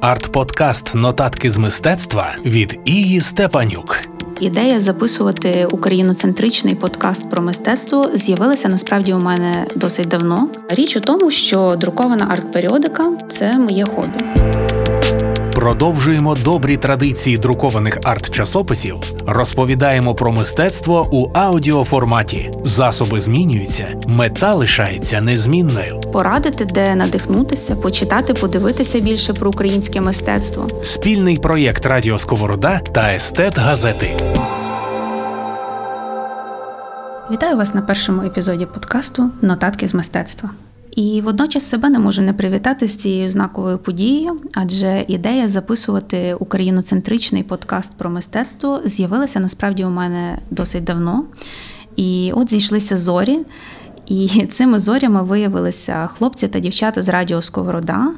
Арт-подкаст Нотатки з мистецтва від Ії Степанюк. Ідея записувати україноцентричний подкаст про мистецтво з'явилася насправді у мене досить давно. Річ у тому, що друкована арт-періодика це моє хобі. Продовжуємо добрі традиції друкованих арт-часописів, розповідаємо про мистецтво у аудіоформаті. Засоби змінюються, мета лишається незмінною. Порадити, де надихнутися, почитати, подивитися більше про українське мистецтво. Спільний проєкт Радіо Сковорода та Естет Газети. Вітаю вас на першому епізоді подкасту Нотатки з мистецтва. І водночас себе не можу не привітати з цією знаковою подією, адже ідея записувати україноцентричний подкаст про мистецтво з'явилася насправді у мене досить давно. І от зійшлися зорі. І цими зорями виявилися хлопці та дівчата з радіо Сковорода.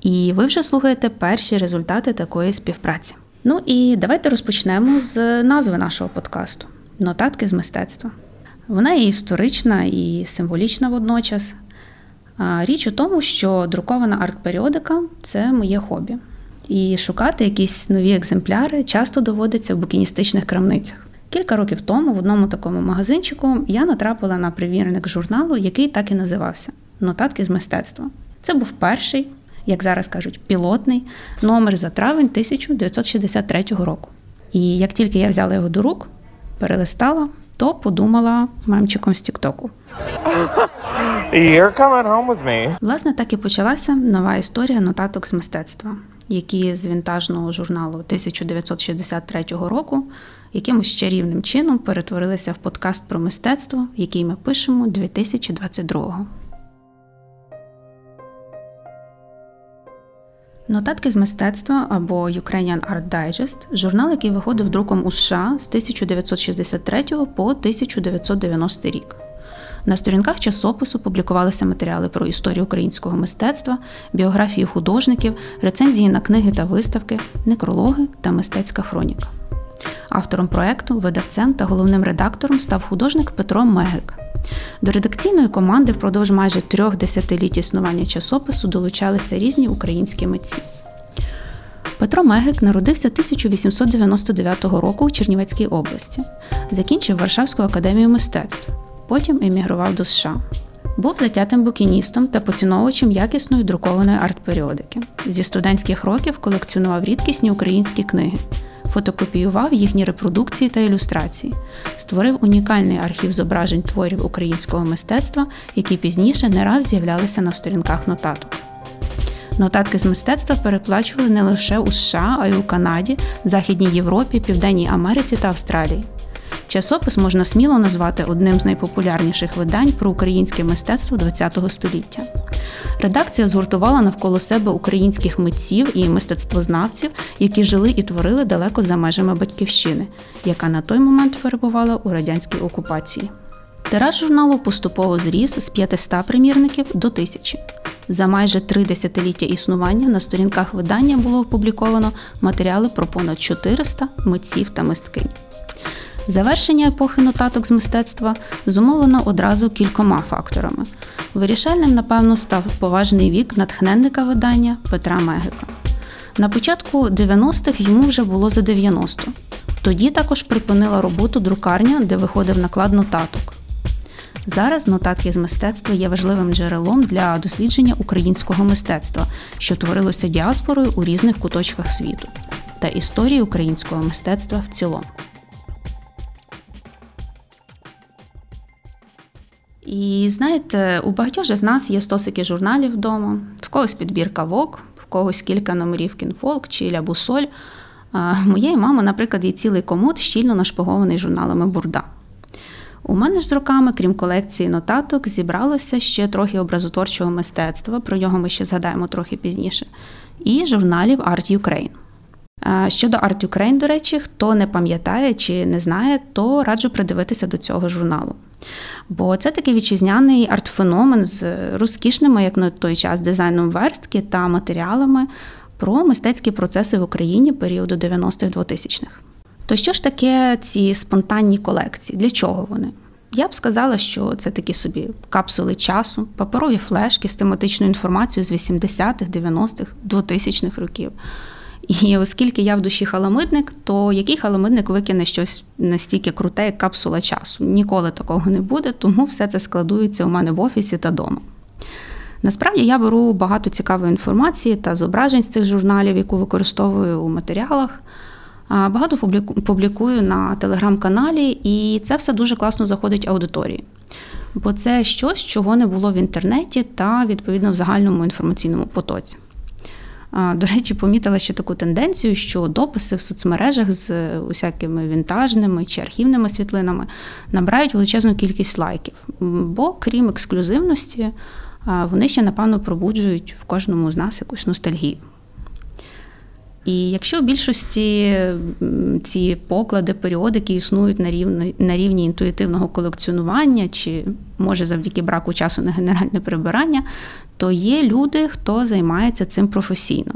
І ви вже слухаєте перші результати такої співпраці. Ну і давайте розпочнемо з назви нашого подкасту Нотатки з мистецтва. Вона є історична і символічна водночас. Річ у тому, що друкована арт-періодика це моє хобі. І шукати якісь нові екземпляри часто доводиться в букіністичних крамницях. Кілька років тому в одному такому магазинчику я натрапила на примірник журналу, який так і називався Нотатки з мистецтва. Це був перший, як зараз кажуть, пілотний номер за травень 1963 року. І як тільки я взяла його до рук, перелистала, то подумала мемчиком з Тіктоку. You're coming home with me. Власне, так і почалася нова історія нотаток з мистецтва, які з вінтажного журналу 1963 року якимось чарівним чином перетворилися в подкаст про мистецтво, який ми пишемо 2022-го. Нотатки з мистецтва або Ukrainian Art Digest – журнал, який виходив друком у США з 1963 по 1990 рік. На сторінках часопису публікувалися матеріали про історію українського мистецтва, біографії художників, рецензії на книги та виставки, некрологи та мистецька хроніка. Автором проекту, видавцем та головним редактором став художник Петро Мегик. До редакційної команди впродовж майже трьох десятиліть існування часопису долучалися різні українські митці. Петро Мегик народився 1899 року у Чернівецькій області, закінчив Варшавську академію мистецтв, потім емігрував до США. Був затятим букіністом та поціновувачем якісної друкованої арт-періодики. Зі студентських років колекціонував рідкісні українські книги фотокопіював їхні репродукції та ілюстрації, створив унікальний архів зображень творів українського мистецтва, які пізніше не раз з'являлися на сторінках нотаток. Нотатки з мистецтва переплачували не лише у США, а й у Канаді, Західній Європі, Південній Америці та Австралії. Часопис можна сміло назвати одним з найпопулярніших видань про українське мистецтво ХХ століття. Редакція згуртувала навколо себе українських митців і мистецтвознавців, які жили і творили далеко за межами батьківщини, яка на той момент перебувала у радянській окупації. Тираж журналу поступово зріс з 500 примірників до тисячі. За майже три десятиліття існування на сторінках видання було опубліковано матеріали про понад 400 митців та мисткинь. Завершення епохи нотаток з мистецтва зумовлено одразу кількома факторами. Вирішальним, напевно, став поважний вік натхненника видання Петра Мегика. На початку 90-х йому вже було за 90. Тоді також припинила роботу друкарня, де виходив наклад нотаток. Зараз нотатки з мистецтва є важливим джерелом для дослідження українського мистецтва, що творилося діаспорою у різних куточках світу, та історії українського мистецтва в цілому. І знаєте, у багатьох з нас є стосики журналів вдома, в когось підбірка Вок, в когось кілька номерів кінфолк чи ля бусоль. Моєї мами, наприклад, є цілий комод, щільно нашпигований журналами Бурда. У мене ж з роками, крім колекції нотаток, зібралося ще трохи образотворчого мистецтва, про нього ми ще згадаємо трохи пізніше, і журналів Art Ukraine. Щодо Art Ukraine, до речі, хто не пам'ятає чи не знає, то раджу придивитися до цього журналу. Бо це такий вітчизняний арт-феномен з розкішними, як на той час, дизайном верстки та матеріалами про мистецькі процеси в Україні періоду 90-х 2000-х. То що ж таке ці спонтанні колекції? Для чого вони? Я б сказала, що це такі собі капсули часу, паперові флешки з тематичною інформацією з 80-х, 90-х, 2000-х років. І оскільки я в душі халамидник, то який халамидник викине щось настільки круте, як капсула часу? Ніколи такого не буде, тому все це складується у мене в офісі та дома. Насправді я беру багато цікавої інформації та зображень з цих журналів, яку використовую у матеріалах. Багато публікую на телеграм-каналі, і це все дуже класно заходить аудиторії. Бо це щось, чого не було в інтернеті та відповідно в загальному інформаційному потоці. До речі, помітила ще таку тенденцію, що дописи в соцмережах з усякими вінтажними чи архівними світлинами набирають величезну кількість лайків. Бо, крім ексклюзивності, вони ще, напевно, пробуджують в кожному з нас якусь ностальгію. І якщо в більшості ці поклади, періодики існують на рівні, на рівні інтуїтивного колекціонування, чи може завдяки браку часу на генеральне прибирання, то є люди, хто займається цим професійно.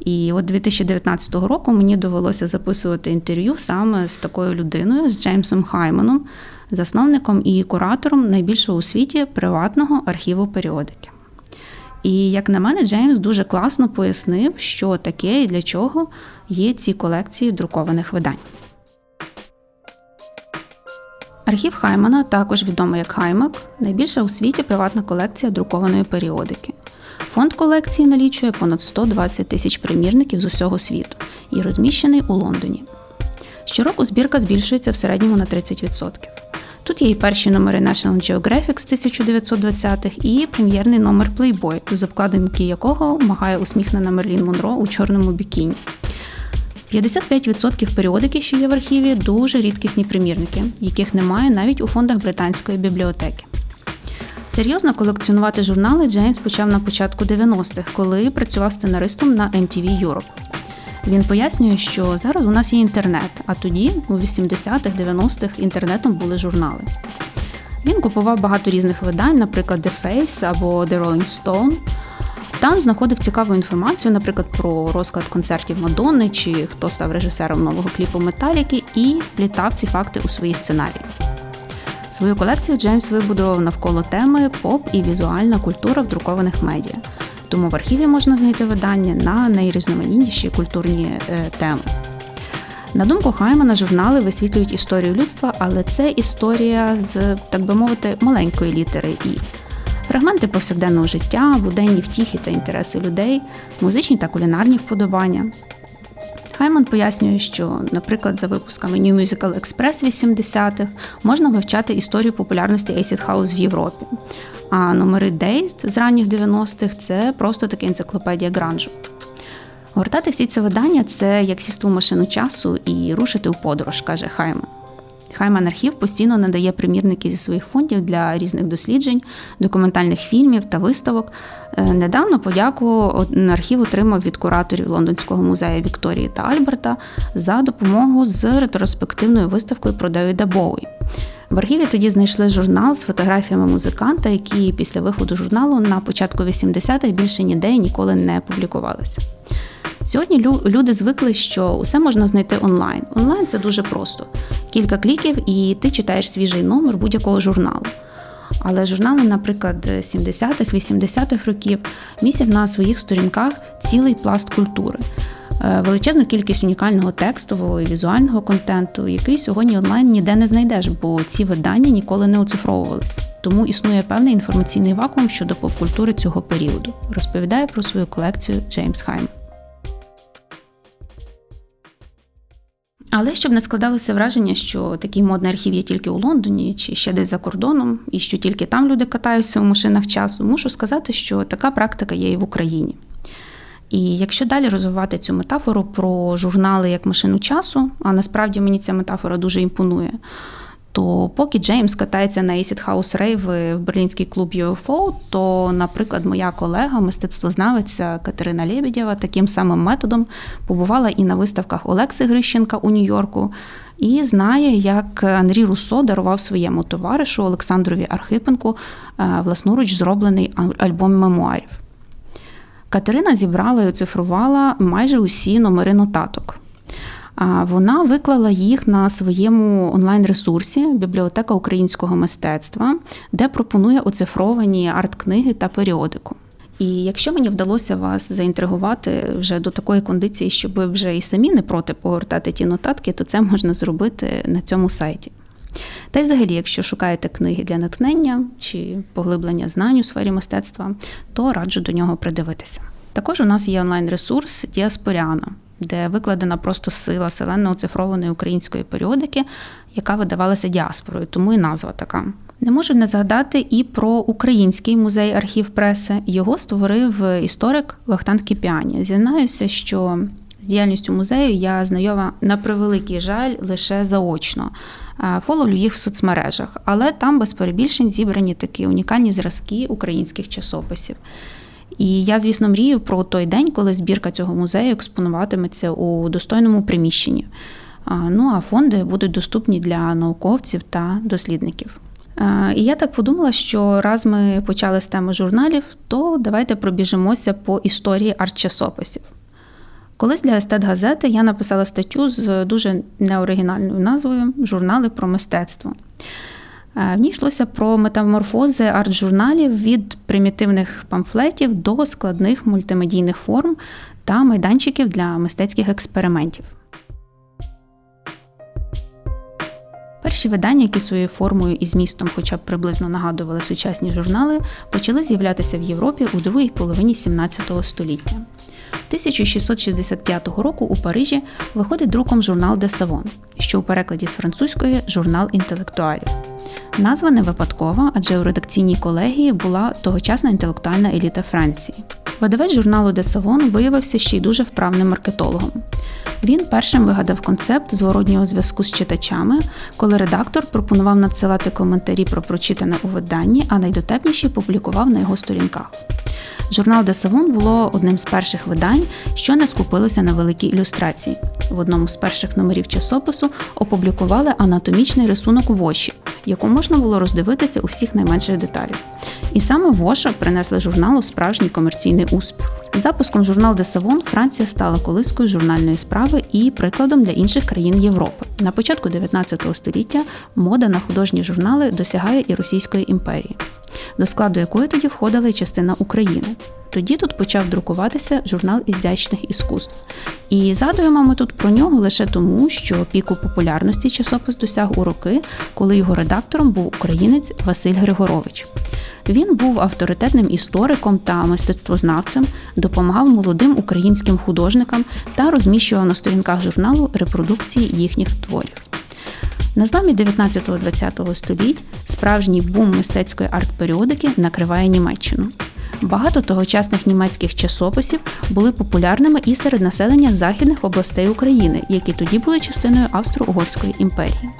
І от 2019 року мені довелося записувати інтерв'ю саме з такою людиною, з Джеймсом Хайманом, засновником і куратором найбільшого у світі приватного архіву періодики. І, як на мене, Джеймс дуже класно пояснив, що таке і для чого є ці колекції друкованих видань. Архів Хаймана, також відомий як Хаймак, найбільша у світі приватна колекція друкованої періодики. Фонд колекції налічує понад 120 тисяч примірників з усього світу і розміщений у Лондоні. Щороку збірка збільшується в середньому на 30%. Тут є і перші номери National Geographic з 1920-х, і прем'єрний номер Playboy, з обкладинки якого махає усміхнена Мерлін Монро у чорному бікіні. 55% періодики, що є в архіві, дуже рідкісні примірники, яких немає навіть у фондах британської бібліотеки. Серйозно колекціонувати журнали Джеймс почав на початку 90-х, коли працював сценаристом на MTV Europe. Він пояснює, що зараз у нас є інтернет, а тоді, у 80-х, 90-х, інтернетом були журнали. Він купував багато різних видань, наприклад, The Face або The Rolling Stone. Там знаходив цікаву інформацію, наприклад, про розклад концертів Мадонни чи хто став режисером нового кліпу Металіки, і плітав ці факти у свої сценарії. Свою колекцію Джеймс вибудував навколо теми поп і візуальна культура в друкованих медіа. Тому в архіві можна знайти видання на найрізноманітніші культурні е, теми. На думку Хаймана, журнали висвітлюють історію людства, але це історія з, так би мовити, маленької літери І. Фрагменти повсякденного життя, буденні втіхи та інтереси людей, музичні та кулінарні вподобання. Хайман пояснює, що, наприклад, за випусками New Musical Express 80-х можна вивчати історію популярності Acid House в Європі. А номери Dazed з ранніх 90-х це просто така енциклопедія гранжу. Гортати всі ці видання це як сісти в машину часу і рушити у подорож, каже Хайман. Хайман архів постійно надає примірники зі своїх фондів для різних досліджень, документальних фільмів та виставок. Е, недавно подяку архів отримав від кураторів Лондонського музею Вікторії та Альберта за допомогу з ретроспективною виставкою про Девіда Боуї. В архіві тоді знайшли журнал з фотографіями музиканта, які після виходу журналу на початку 80-х більше ніде ніколи не публікувалися. Сьогодні люди звикли, що усе можна знайти онлайн. Онлайн це дуже просто. Кілька кліків, і ти читаєш свіжий номер будь-якого журналу. Але журнали, наприклад, 70-х, 80-х років містять на своїх сторінках цілий пласт культури. Е, величезну кількість унікального текстового і візуального контенту, який сьогодні онлайн ніде не знайдеш, бо ці видання ніколи не оцифровувалися. Тому існує певний інформаційний вакуум щодо попкультури цього періоду. Розповідає про свою колекцію Джеймс Хайм. Але щоб не складалося враження, що такий модний архів є тільки у Лондоні чи ще десь за кордоном, і що тільки там люди катаються у машинах часу, мушу сказати, що така практика є і в Україні. І якщо далі розвивати цю метафору про журнали як машину часу, а насправді мені ця метафора дуже імпонує, то поки Джеймс катається на Acid House Rave в берлінський клуб UFO, то, наприклад, моя колега, мистецтвознавиця Катерина Лєбідєва, таким самим методом побувала і на виставках Олекси Грищенка у Нью-Йорку, і знає, як Андрій Руссо дарував своєму товаришу Олександрові Архипенку е, власноруч зроблений альбом мемуарів. Катерина зібрала і оцифрувала майже усі номери нотаток. Вона виклала їх на своєму онлайн-ресурсі Бібліотека українського мистецтва, де пропонує оцифровані арт-книги та періодику. І якщо мені вдалося вас заінтригувати вже до такої кондиції, щоб вже і самі не проти погортати ті нотатки, то це можна зробити на цьому сайті. Та й взагалі, якщо шукаєте книги для натхнення чи поглиблення знань у сфері мистецтва, то раджу до нього придивитися. Також у нас є онлайн-ресурс Діаспоріана, де викладена просто сила селенно оцифрованої української періодики, яка видавалася діаспорою, тому і назва така. Не можу не згадати і про український музей архів преси. Його створив історик Вахтанг Кіпіані. Зізнаюся, що з діяльністю музею я знайома на превеликий жаль лише заочно. Фоловлю їх в соцмережах, але там без перебільшень зібрані такі унікальні зразки українських часописів. І я, звісно, мрію про той день, коли збірка цього музею експонуватиметься у достойному приміщенні. Ну а фонди будуть доступні для науковців та дослідників. І я так подумала, що раз ми почали з теми журналів, то давайте пробіжимося по історії арт-часописів. Колись для естет-газети я написала статтю з дуже неоригінальною назвою Журнали про мистецтво. В ній йшлося про метаморфози арт-журналів від примітивних памфлетів до складних мультимедійних форм та майданчиків для мистецьких експериментів. Перші видання, які своєю формою і змістом, хоча б приблизно нагадували сучасні журнали, почали з'являтися в Європі у другій половині 17 століття. 1665 року у Парижі виходить друком журнал Де Савон, що у перекладі з французької журнал інтелектуалів. Назва не випадкова, адже у редакційній колегії була тогочасна інтелектуальна еліта Франції. Видавець журналу Де Савон виявився ще й дуже вправним маркетологом. Він першим вигадав концепт зворотнього зв'язку з читачами, коли редактор пропонував надсилати коментарі про прочитане у виданні, а найдотепніші публікував на його сторінках. Журнал Де Савон було одним з перших видань, що не скупилося на великі ілюстрації. В одному з перших номерів часопису опублікували анатомічний рисунок воші, яку можна було роздивитися у всіх найменших деталях. І саме воша принесла журналу справжній комерційний успіх. Запуском журнал Де Савон Франція стала колискою журнальної справи і прикладом для інших країн Європи. На початку 19 століття мода на художні журнали досягає і Російської імперії до складу якої тоді входила й частина України. Тоді тут почав друкуватися журнал ізящних іскусств. І згадуємо ми тут про нього лише тому, що піку популярності часопис досяг у роки, коли його редактором був українець Василь Григорович. Він був авторитетним істориком та мистецтвознавцем, допомагав молодим українським художникам та розміщував на сторінках журналу репродукції їхніх творів. На зламі 19-20 століть справжній бум мистецької арт-періодики накриває Німеччину. Багато тогочасних німецьких часописів були популярними і серед населення західних областей України, які тоді були частиною Австро-Угорської імперії.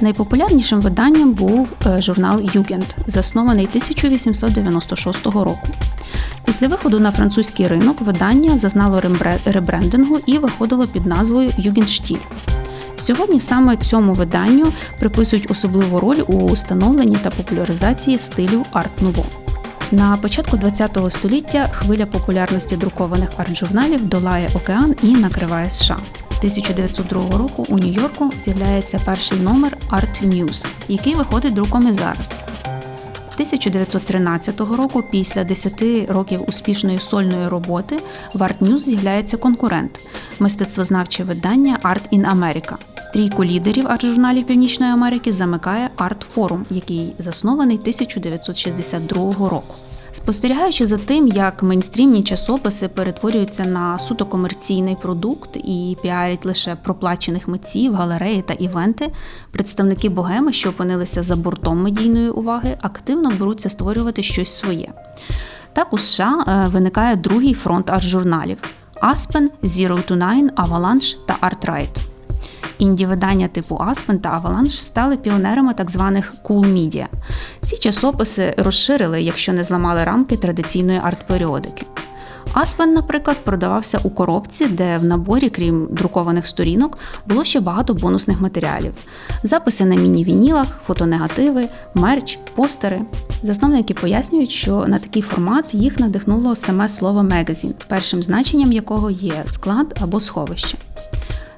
Найпопулярнішим виданням був е, журнал Югент, заснований 1896 року. Після виходу на французький ринок видання зазнало ребрендингу і виходило під назвою Югенштіль. Сьогодні саме цьому виданню приписують особливу роль у становленні та популяризації стилю арт-нуво. На початку ХХ століття хвиля популярності друкованих арт-журналів долає океан і накриває США. 1902 року у Нью-Йорку з'являється перший номер Art News, який виходить друком і зараз. 1913 року, після 10 років успішної сольної роботи, в Art News з'являється конкурент мистецтвознавче видання Art in America. Трійку лідерів арт-журналів Північної Америки замикає Арт Форум, який заснований 1962 року. Спостерігаючи за тим, як мейнстрімні часописи перетворюються на суто комерційний продукт і піарять лише проплачених митців, галереї та івенти, представники богеми, що опинилися за бортом медійної уваги, активно беруться створювати щось своє. Так у США е, виникає другий фронт арт-журналів Aspen, Zero to Nine, Avalanche та ArtRight. Інді-видання типу Aspen та Avalanche стали піонерами так званих cool media. Ці часописи розширили, якщо не зламали рамки традиційної арт-періодики. Аспен, наприклад, продавався у коробці, де в наборі, крім друкованих сторінок, було ще багато бонусних матеріалів: записи на міні-вінілах, фотонегативи, мерч, постери. Засновники пояснюють, що на такий формат їх надихнуло саме слово мегазін, першим значенням якого є склад або сховище.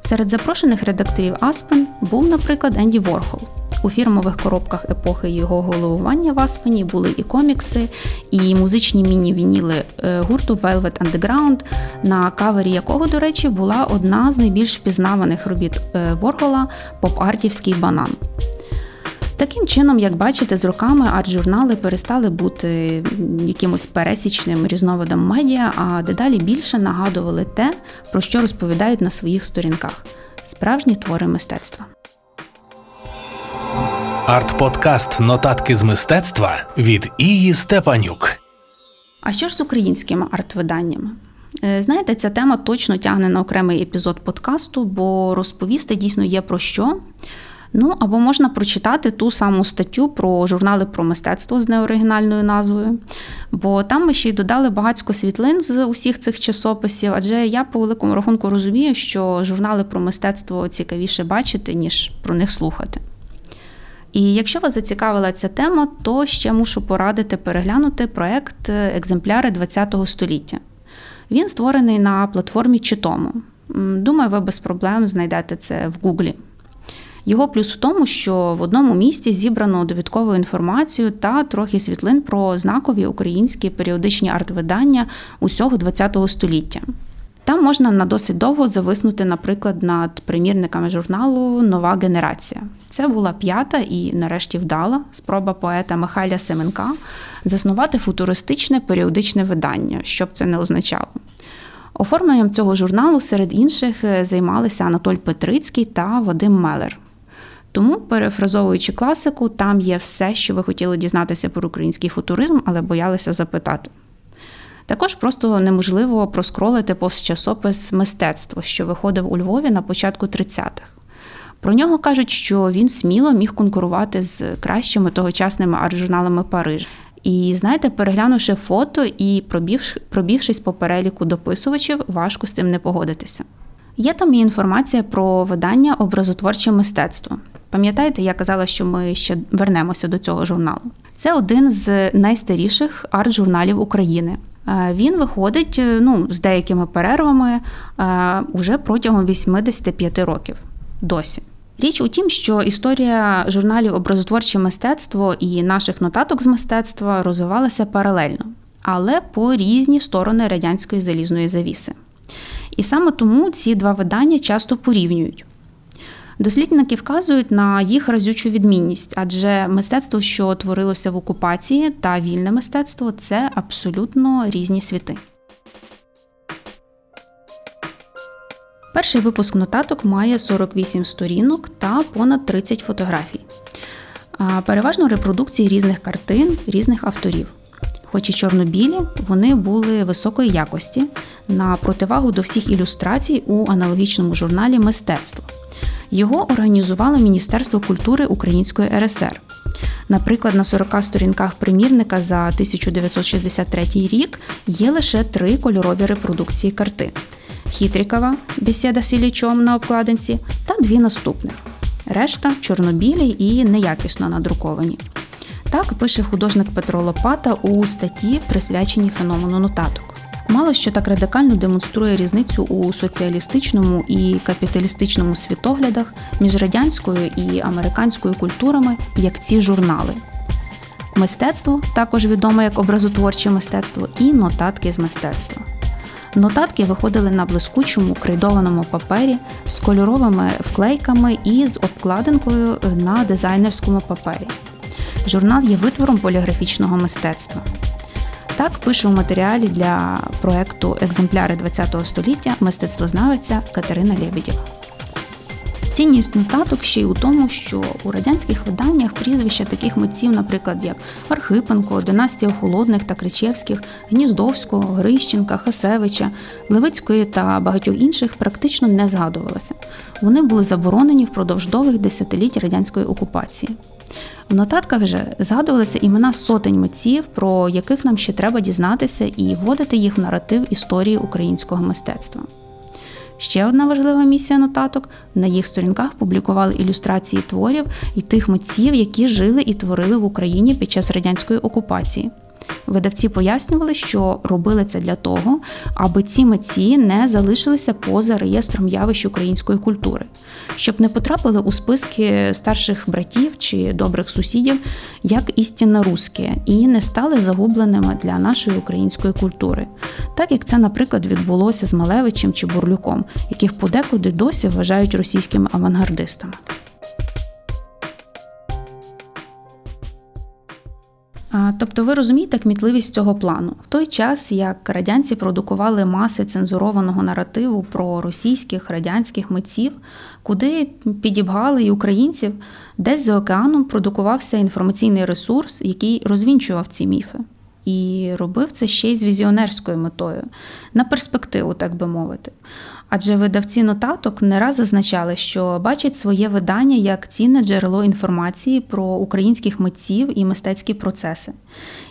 Серед запрошених редакторів Аспен був, наприклад, Енді Ворхол. У фірмових коробках епохи його головування в Аспені були і комікси, і музичні міні-вініли е, гурту Velvet Underground, на кавері якого, до речі, була одна з найбільш впізнаваних робіт е, Ворхола поп-артівський банан. Таким чином, як бачите, з роками арт-журнали перестали бути якимось пересічним різновидом медіа, а дедалі більше нагадували те, про що розповідають на своїх сторінках справжні твори мистецтва. Арт-подкаст Нотатки з мистецтва від Ії Степанюк. А що ж з українськими арт-виданнями? Е, Знаєте, ця тема точно тягне на окремий епізод подкасту, бо розповісти дійсно є про що. Ну або можна прочитати ту саму статтю про журнали про мистецтво з неоригінальною назвою. Бо там ми ще й додали багатько світлин з усіх цих часописів, адже я по великому рахунку розумію, що журнали про мистецтво цікавіше бачити, ніж про них слухати. І якщо вас зацікавила ця тема, то ще мушу порадити переглянути проект Екземпляри ХХ століття. Він створений на платформі Читому. Думаю, ви без проблем знайдете це в Гуглі. Його плюс в тому, що в одному місці зібрано довідкову інформацію та трохи світлин про знакові українські періодичні арт-видання усього ХХ століття. Там можна на досить довго зависнути, наприклад, над примірниками журналу Нова генерація. Це була п'ята і, нарешті, вдала спроба поета Михайля Семенка заснувати футуристичне періодичне видання, що б це не означало. Оформленням цього журналу серед інших займалися Анатоль Петрицький та Вадим Мелер. Тому, перефразовуючи класику, там є все, що ви хотіли дізнатися про український футуризм, але боялися запитати. Також просто неможливо проскролити повз часопис мистецтво, що виходив у Львові на початку 30-х. Про нього кажуть, що він сміло міг конкурувати з кращими тогочасними арт-журналами Парижа. І знаєте, переглянувши фото і пробіг, пробігшись по переліку дописувачів, важко з цим не погодитися. Є там і інформація про видання образотворче мистецтво. Пам'ятаєте, я казала, що ми ще вернемося до цього журналу. Це один з найстаріших арт-журналів України. Е, Він виходить ну, з деякими перервами е, уже протягом 85 років досі. Річ у тім, що історія журналів образотворче мистецтво і наших нотаток з мистецтва розвивалася паралельно, але по різні сторони радянської залізної завіси. І саме тому ці два видання часто порівнюють. Дослідники вказують на їх разючу відмінність, адже мистецтво, що творилося в окупації, та вільне мистецтво це абсолютно різні світи. Перший випуск нотаток має 48 сторінок та понад 30 фотографій. Переважно репродукції різних картин, різних авторів. Хоч і чорно-білі, вони були високої якості на противагу до всіх ілюстрацій у аналогічному журналі Мистецтво. Його організувало Міністерство культури Української РСР. Наприклад, на 40 сторінках примірника за 1963 рік є лише три кольорові репродукції картин: Хітрікова бесіда з Іллічом на обкладинці та дві наступних. Решта чорнобілі і неякісно надруковані. Так пише художник Петро Лопата у статті, присвяченій феномену нотаток. Мало що так радикально демонструє різницю у соціалістичному і капіталістичному світоглядах між радянською і американською культурами, як ці журнали. Мистецтво, також відоме як образотворче мистецтво, і нотатки з мистецтва. Нотатки виходили на блискучому крейдованому папері з кольоровими вклейками і з обкладинкою на дизайнерському папері. Журнал є витвором поліграфічного мистецтва. Так пише у матеріалі для проекту Екземпляри ХХ століття мистецтвознавиця Катерина Лєбідєва. Цінність нотаток ще й у тому, що у радянських виданнях прізвища таких митців, наприклад, як Архипенко, Династія Холодних та Кричевських, Гніздовського, Грищенка, Хасевича, Левицької та багатьох інших практично не згадувалося. Вони були заборонені впродовж довгих десятиліть радянської окупації. В нотатках же згадувалися імена сотень митців, про яких нам ще треба дізнатися і вводити їх в наратив історії українського мистецтва. Ще одна важлива місія нотаток на їх сторінках публікували ілюстрації творів і тих митців, які жили і творили в Україні під час радянської окупації. Видавці пояснювали, що робили це для того, аби ці митці не залишилися поза реєстром явищ української культури, щоб не потрапили у списки старших братів чи добрих сусідів як істинно русські і не стали загубленими для нашої української культури, так як це, наприклад, відбулося з Малевичем чи Бурлюком, яких подекуди досі вважають російськими авангардистами. Тобто ви розумієте кмітливість цього плану. В той час, як радянці продукували маси цензурованого наративу про російських радянських митців, куди підібгали і українців, десь за океаном продукувався інформаційний ресурс, який розвінчував ці міфи. І робив це ще й з візіонерською метою, на перспективу, так би мовити. Адже видавці нотаток не раз зазначали, що бачать своє видання як цінне джерело інформації про українських митців і мистецькі процеси,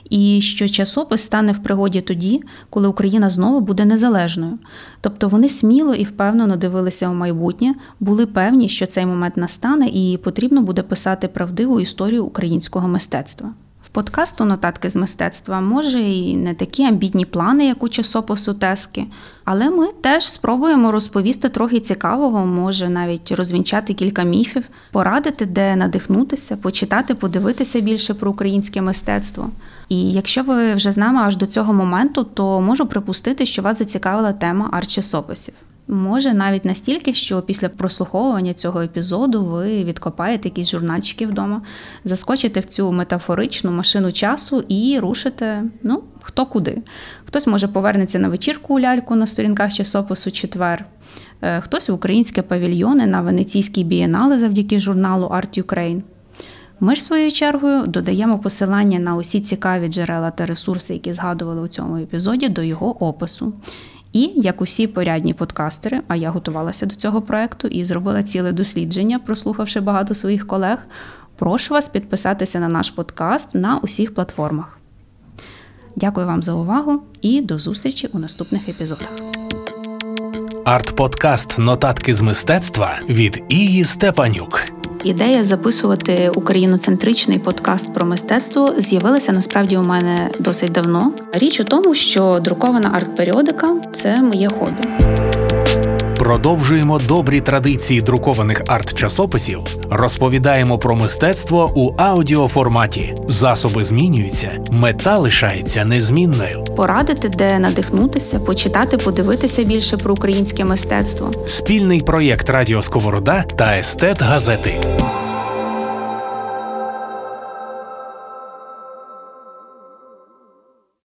і що часопис стане в пригоді тоді, коли Україна знову буде незалежною. Тобто вони сміло і впевнено дивилися у майбутнє, були певні, що цей момент настане, і потрібно буде писати правдиву історію українського мистецтва. Подкасту Нотатки з мистецтва може і не такі амбітні плани, як у часопису Тески, але ми теж спробуємо розповісти трохи цікавого, може навіть розвінчати кілька міфів, порадити, де надихнутися, почитати, подивитися більше про українське мистецтво. І якщо ви вже з нами аж до цього моменту, то можу припустити, що вас зацікавила тема арт-часописів. Може, навіть настільки, що після прослуховування цього епізоду ви відкопаєте якісь журнальчики вдома, заскочите в цю метафоричну машину часу і рушите, ну, хто куди. Хтось може повернеться на вечірку у ляльку на сторінках часопису четвер, е, хтось у українське павільйони на венеційській бієнале завдяки журналу Art Ukraine. Ми ж своєю чергою додаємо посилання на усі цікаві джерела та ресурси, які згадували у цьому епізоді, до його опису. І як усі порядні подкастери, а я готувалася до цього проекту і зробила ціле дослідження, прослухавши багато своїх колег. Прошу вас підписатися на наш подкаст на усіх платформах. Дякую вам за увагу і до зустрічі у наступних епізодах. Арт-подкаст Нотатки з мистецтва від Ії Степанюк. Ідея записувати україноцентричний подкаст про мистецтво з'явилася насправді у мене досить давно. Річ у тому, що друкована арт-періодика це моє хобі. Продовжуємо добрі традиції друкованих арт-часописів, розповідаємо про мистецтво у аудіоформаті. Засоби змінюються, мета лишається незмінною. Порадити, де надихнутися, почитати, подивитися більше про українське мистецтво. Спільний проєкт Радіо Сковорода та Естет Газети.